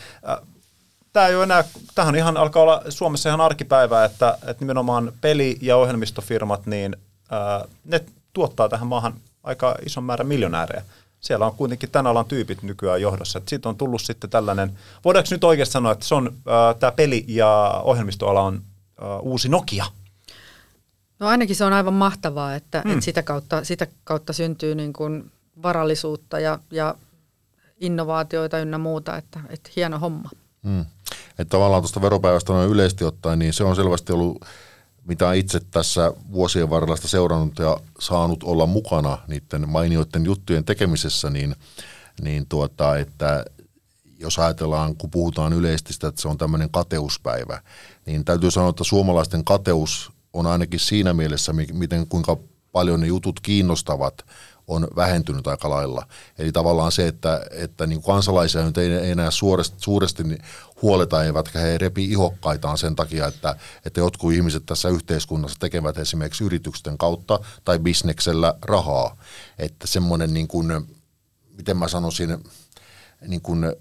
Tämä ei ole enää, tähän ihan alkaa olla Suomessa ihan arkipäivää, että, että nimenomaan peli- ja ohjelmistofirmat, niin ää, ne tuottaa tähän maahan aika ison määrän miljonäärejä. Siellä on kuitenkin tämän alan tyypit nykyään johdossa. Siitä on tullut sitten tällainen, voidaanko nyt oikeasti sanoa, että se on, tämä peli- ja ohjelmistoala on ää, uusi Nokia? No ainakin se on aivan mahtavaa, että, hmm. että sitä, kautta, sitä kautta syntyy niin kuin varallisuutta ja, ja innovaatioita ynnä muuta, että, että hieno homma. Hmm. Että tavallaan tuosta veropäivästä noin yleisesti ottaen, niin se on selvästi ollut, mitä itse tässä vuosien varrella sitä seurannut ja saanut olla mukana niiden mainioiden juttujen tekemisessä, niin, niin tuota, että jos ajatellaan, kun puhutaan yleisesti sitä, että se on tämmöinen kateuspäivä, niin täytyy sanoa, että suomalaisten kateus on ainakin siinä mielessä, miten kuinka paljon ne jutut kiinnostavat, on vähentynyt aika lailla. Eli tavallaan se, että, että niin kansalaisia nyt ei enää suuresti, suuresti huoleta, eivätkä he repi ihokkaitaan sen takia, että, että jotkut ihmiset tässä yhteiskunnassa tekevät esimerkiksi yritysten kautta tai bisneksellä rahaa. Että semmoinen, niin kuin, miten mä sanoisin, niin kuin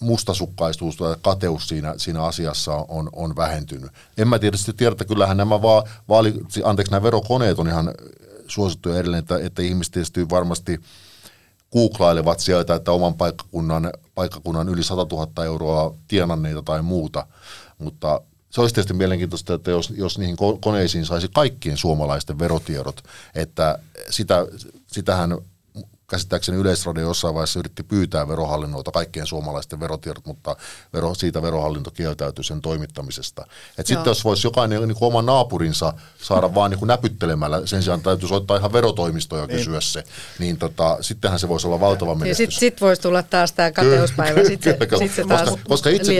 mustasukkaisuus tai kateus siinä, siinä asiassa on, on vähentynyt. En mä tietysti tiedä, että kyllähän nämä, va, vaali, anteeksi, nämä verokoneet on ihan suosittuja edelleen, että, että ihmiset tietysti varmasti googlailevat sieltä, että oman paikkakunnan, paikkakunnan yli 100 000 euroa tienanneita tai muuta, mutta se olisi tietysti mielenkiintoista, että jos, jos niihin koneisiin saisi kaikkien suomalaisten verotiedot, että sitä, sitähän käsittääkseni Yleisradio jossain vaiheessa yritti pyytää verohallinnolta kaikkien suomalaisten verotiedot, mutta vero, siitä verohallinto kieltäytyi sen toimittamisesta. Et sitten jos voisi jokainen niin kuin oman naapurinsa saada vaan niin kuin näpyttelemällä, sen sijaan täytyy soittaa ihan verotoimistoja ja niin. kysyä se, niin tota, sittenhän se voisi olla valtava menestys. Sitten sit voisi tulla taas tämä kateuspäivä, sitten sit se taas koska, koska itse,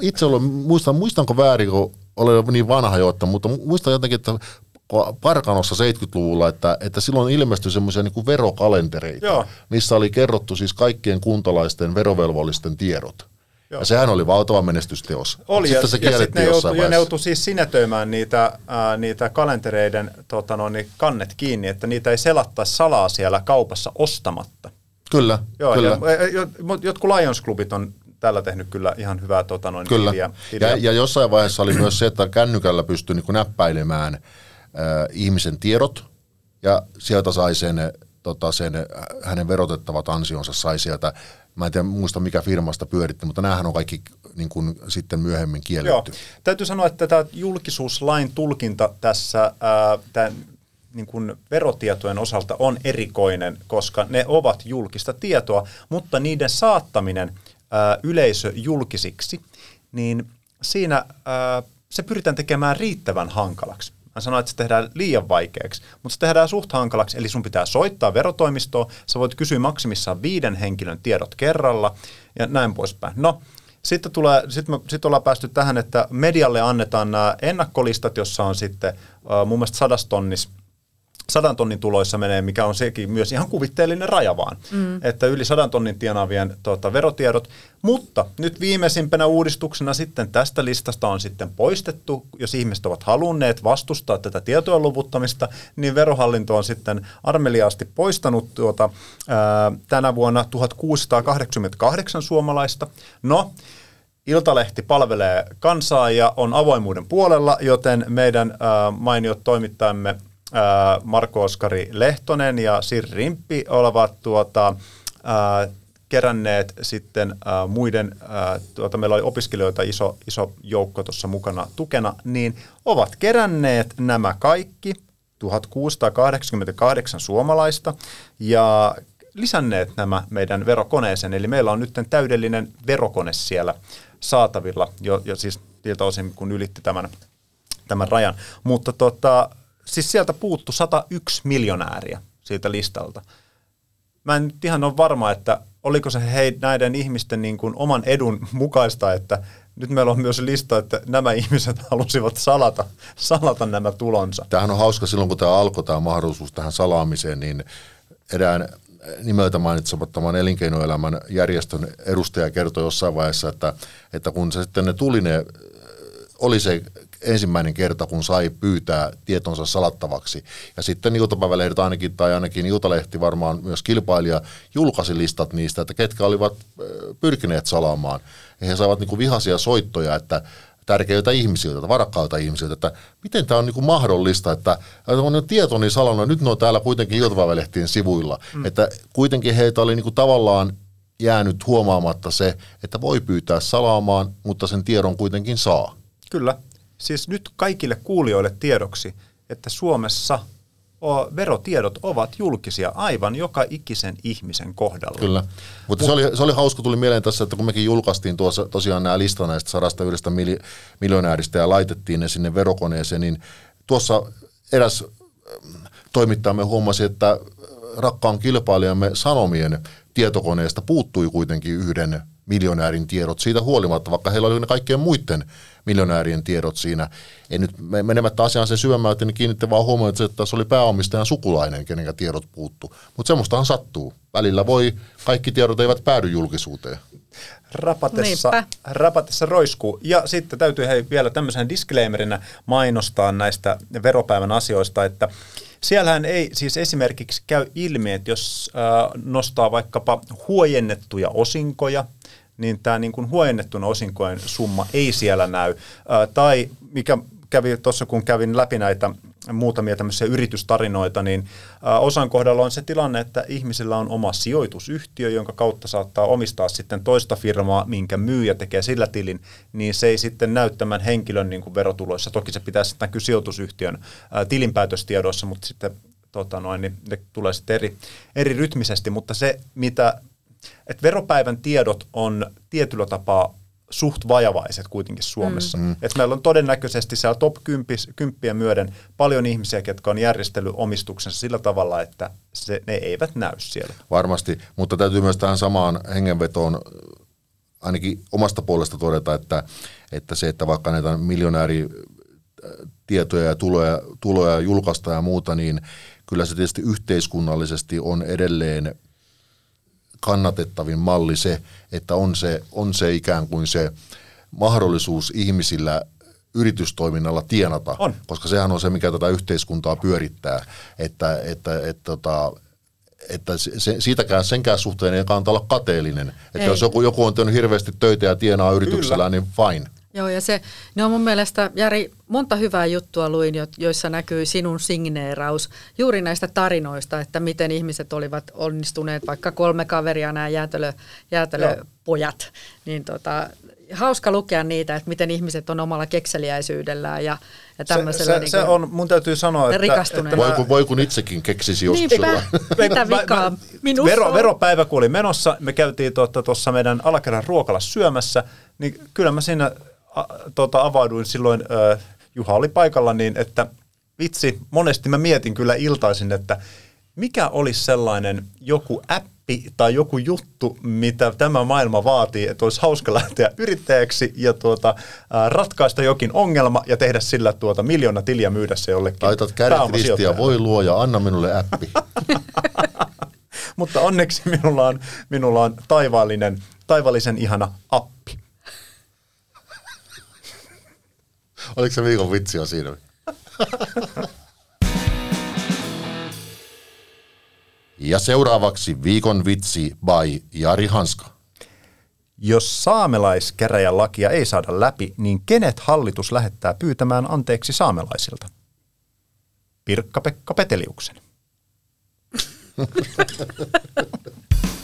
itse olen, muistan, muistanko väärin, kun olen niin vanha jo, mutta muistan jotenkin, että Parkanossa 70-luvulla, että, että silloin ilmestyi semmoisia niin verokalentereita, Joo. missä oli kerrottu siis kaikkien kuntalaisten verovelvollisten tiedot. Joo. Ja sehän oli valtava menestysteos. Oli, sitten ja, se ja sitten ne joutui, ja ne joutui siis sinetöimään niitä, ää, niitä kalentereiden tota no, niin kannet kiinni, että niitä ei selattaisi salaa siellä kaupassa ostamatta. Kyllä, Joo, kyllä. Ja, jotkut Lions-klubit on tällä tehnyt kyllä ihan hyvää tota noin, Kyllä. Tiliä, tiliä. Ja, ja jossain vaiheessa oli myös se, että kännykällä pystyi niin näppäilemään – ihmisen tiedot ja sieltä sai sen, tota, sen hänen verotettavat ansionsa sai sieltä Mä en tiedä, muista mikä firmasta pyöritti, mutta näähän on kaikki niin kuin, sitten myöhemmin kielletty. Joo. Täytyy sanoa, että tämä julkisuuslain tulkinta tässä ää, tämän, niin kuin verotietojen osalta on erikoinen, koska ne ovat julkista tietoa, mutta niiden saattaminen ää, yleisöjulkisiksi niin siinä ää, se pyritään tekemään riittävän hankalaksi. Mä sanoin, että se tehdään liian vaikeaksi, mutta se tehdään suht hankalaksi, eli sun pitää soittaa verotoimistoon, sä voit kysyä maksimissaan viiden henkilön tiedot kerralla ja näin poispäin. No, sitten, tulee, sitten, me, sitten ollaan päästy tähän, että medialle annetaan nämä ennakkolistat, jossa on sitten uh, mun mielestä sadastonnis sadan tonnin tuloissa menee, mikä on sekin myös ihan kuvitteellinen raja vaan, mm. että yli sadan tonnin tienaavien tuota, verotiedot. Mutta nyt viimeisimpänä uudistuksena sitten tästä listasta on sitten poistettu, jos ihmiset ovat halunneet vastustaa tätä tietojen luvuttamista, niin verohallinto on sitten armeliaasti poistanut tuota, ää, tänä vuonna 1688 suomalaista. No, Iltalehti palvelee kansaa ja on avoimuuden puolella, joten meidän ää, mainiot toimittajamme Marko Oskari Lehtonen ja Sirri Rimppi ovat tuota, keränneet sitten ää, muiden, ää, tuota, meillä oli opiskelijoita iso, iso joukko tuossa mukana tukena, niin ovat keränneet nämä kaikki 1688 suomalaista ja lisänneet nämä meidän verokoneeseen. Eli meillä on nyt täydellinen verokone siellä saatavilla, jo, jo siis siltä osin kun ylitti tämän, tämän rajan. Mutta tota, siis sieltä puuttu 101 miljonääriä siitä listalta. Mä en nyt ihan ole varma, että oliko se hei, näiden ihmisten niin kuin oman edun mukaista, että nyt meillä on myös lista, että nämä ihmiset halusivat salata, salata nämä tulonsa. Tämähän on hauska silloin, kun tämä alkoi tämä mahdollisuus tähän salaamiseen, niin erään nimeltä mainitsemattoman elinkeinoelämän järjestön edustaja kertoi jossain vaiheessa, että, että kun se sitten ne tuli ne, oli se ensimmäinen kerta, kun sai pyytää tietonsa salattavaksi. Ja sitten iltapäivälehdet ainakin, tai ainakin Iltalehti varmaan myös kilpailija, julkaisi listat niistä, että ketkä olivat pyrkineet salaamaan. Ja he saivat niin kuin vihaisia soittoja, että tärkeiltä ihmisiltä, varakkailta ihmisiltä, että miten tämä on niin mahdollista, että on jo tietoni salannut, nyt ne on täällä kuitenkin iltapäivälehtien sivuilla, mm. että kuitenkin heitä oli niin tavallaan jäänyt huomaamatta se, että voi pyytää salaamaan, mutta sen tiedon kuitenkin saa. Kyllä, siis nyt kaikille kuulijoille tiedoksi, että Suomessa verotiedot ovat julkisia aivan joka ikisen ihmisen kohdalla. Kyllä, mutta Mut, se, oli, se oli hauska, tuli mieleen tässä, että kun mekin julkaistiin tuossa tosiaan nämä lista näistä sadasta yhdestä miljonääristä ja laitettiin ne sinne verokoneeseen, niin tuossa eräs ähm, toimittajamme huomasi, että rakkaan kilpailijamme Sanomien tietokoneesta puuttui kuitenkin yhden miljonäärin tiedot siitä huolimatta, vaikka heillä oli ne kaikkien muiden miljonäärien tiedot siinä. Ei nyt menemättä asiaan sen syvemmältä, niin kiinnitti vaan huomioon, että, että se oli pääomistajan sukulainen, kenen tiedot puuttu. Mutta semmoistahan sattuu. Välillä voi, kaikki tiedot eivät päädy julkisuuteen. Rapatessa, rapatessa roiskuu. Ja sitten täytyy hei, vielä tämmöisen disclaimerinä mainostaa näistä veropäivän asioista, että Siellähän ei siis esimerkiksi käy ilmi, että jos nostaa vaikkapa huojennettuja osinkoja, niin tämä niin kuin huojennettuna osinkojen summa ei siellä näy. Tai mikä kävi tuossa, kun kävin läpi näitä muutamia tämmöisiä yritystarinoita, niin osan kohdalla on se tilanne, että ihmisillä on oma sijoitusyhtiö, jonka kautta saattaa omistaa sitten toista firmaa, minkä myyjä tekee sillä tilin, niin se ei sitten näy tämän henkilön niin kuin verotuloissa. Toki se pitää sitten näkyä sijoitusyhtiön ää, tilinpäätöstiedoissa, mutta sitten tota noin, niin ne tulee sitten eri, eri rytmisesti, mutta se, mitä että veropäivän tiedot on tietyllä tapaa suht vajavaiset kuitenkin Suomessa. Mm. mm. Et meillä on todennäköisesti siellä top 10 myöden paljon ihmisiä, jotka on järjestellyt omistuksensa sillä tavalla, että se, ne eivät näy siellä. Varmasti, mutta täytyy myös tähän samaan hengenvetoon ainakin omasta puolesta todeta, että, että se, että vaikka näitä miljonääri tietoja ja tuloja, tuloja julkaista ja muuta, niin kyllä se tietysti yhteiskunnallisesti on edelleen kannatettavin malli se, että on se, on se ikään kuin se mahdollisuus ihmisillä yritystoiminnalla tienata, on. koska sehän on se, mikä tätä yhteiskuntaa pyörittää, että, että, että, tota, että, että se, siitäkään senkään suhteen ei kannata olla kateellinen. Että ei. jos joku, joku on tehnyt hirveästi töitä ja tienaa yrityksellä, Kyllä. niin fine. Joo, ja se, ne on mun mielestä, Jari, monta hyvää juttua luin, joissa näkyy sinun signeeraus. Juuri näistä tarinoista, että miten ihmiset olivat onnistuneet, vaikka kolme kaveria, nämä jäätelö, jäätelöpojat, niin tota, hauska lukea niitä, että miten ihmiset on omalla kekseliäisyydellään ja, ja Se, tämmöisellä. se, niin se on, mun täytyy sanoa, että, että Voi, kun, voi kun itsekin keksisi joskus Niinpä, mitä vikaa? Minussa vero, on? veropäivä kun oli menossa, me käytiin tuossa meidän alakerran ruokalassa syömässä, niin kyllä mä siinä a, tuota, avauduin silloin, ö, Juha oli paikalla, niin että vitsi, monesti mä mietin kyllä iltaisin, että mikä olisi sellainen joku appi tai joku juttu, mitä tämä maailma vaatii, että olisi hauska lähteä yrittäjäksi ja tuota, ää, ratkaista jokin ongelma ja tehdä sillä tuota miljoona tiliä myydä se jollekin Laitat kädet ja voi luoja, anna minulle appi. Mutta onneksi minulla on, minulla on taivaallinen, taivaallisen ihana appi. Oliko se viikon vitsi on siinä? Ja seuraavaksi viikon vitsi by Jari Hanska. Jos saamelaiskäräjän lakia ei saada läpi, niin kenet hallitus lähettää pyytämään anteeksi saamelaisilta? Pirkka-Pekka Peteliuksen.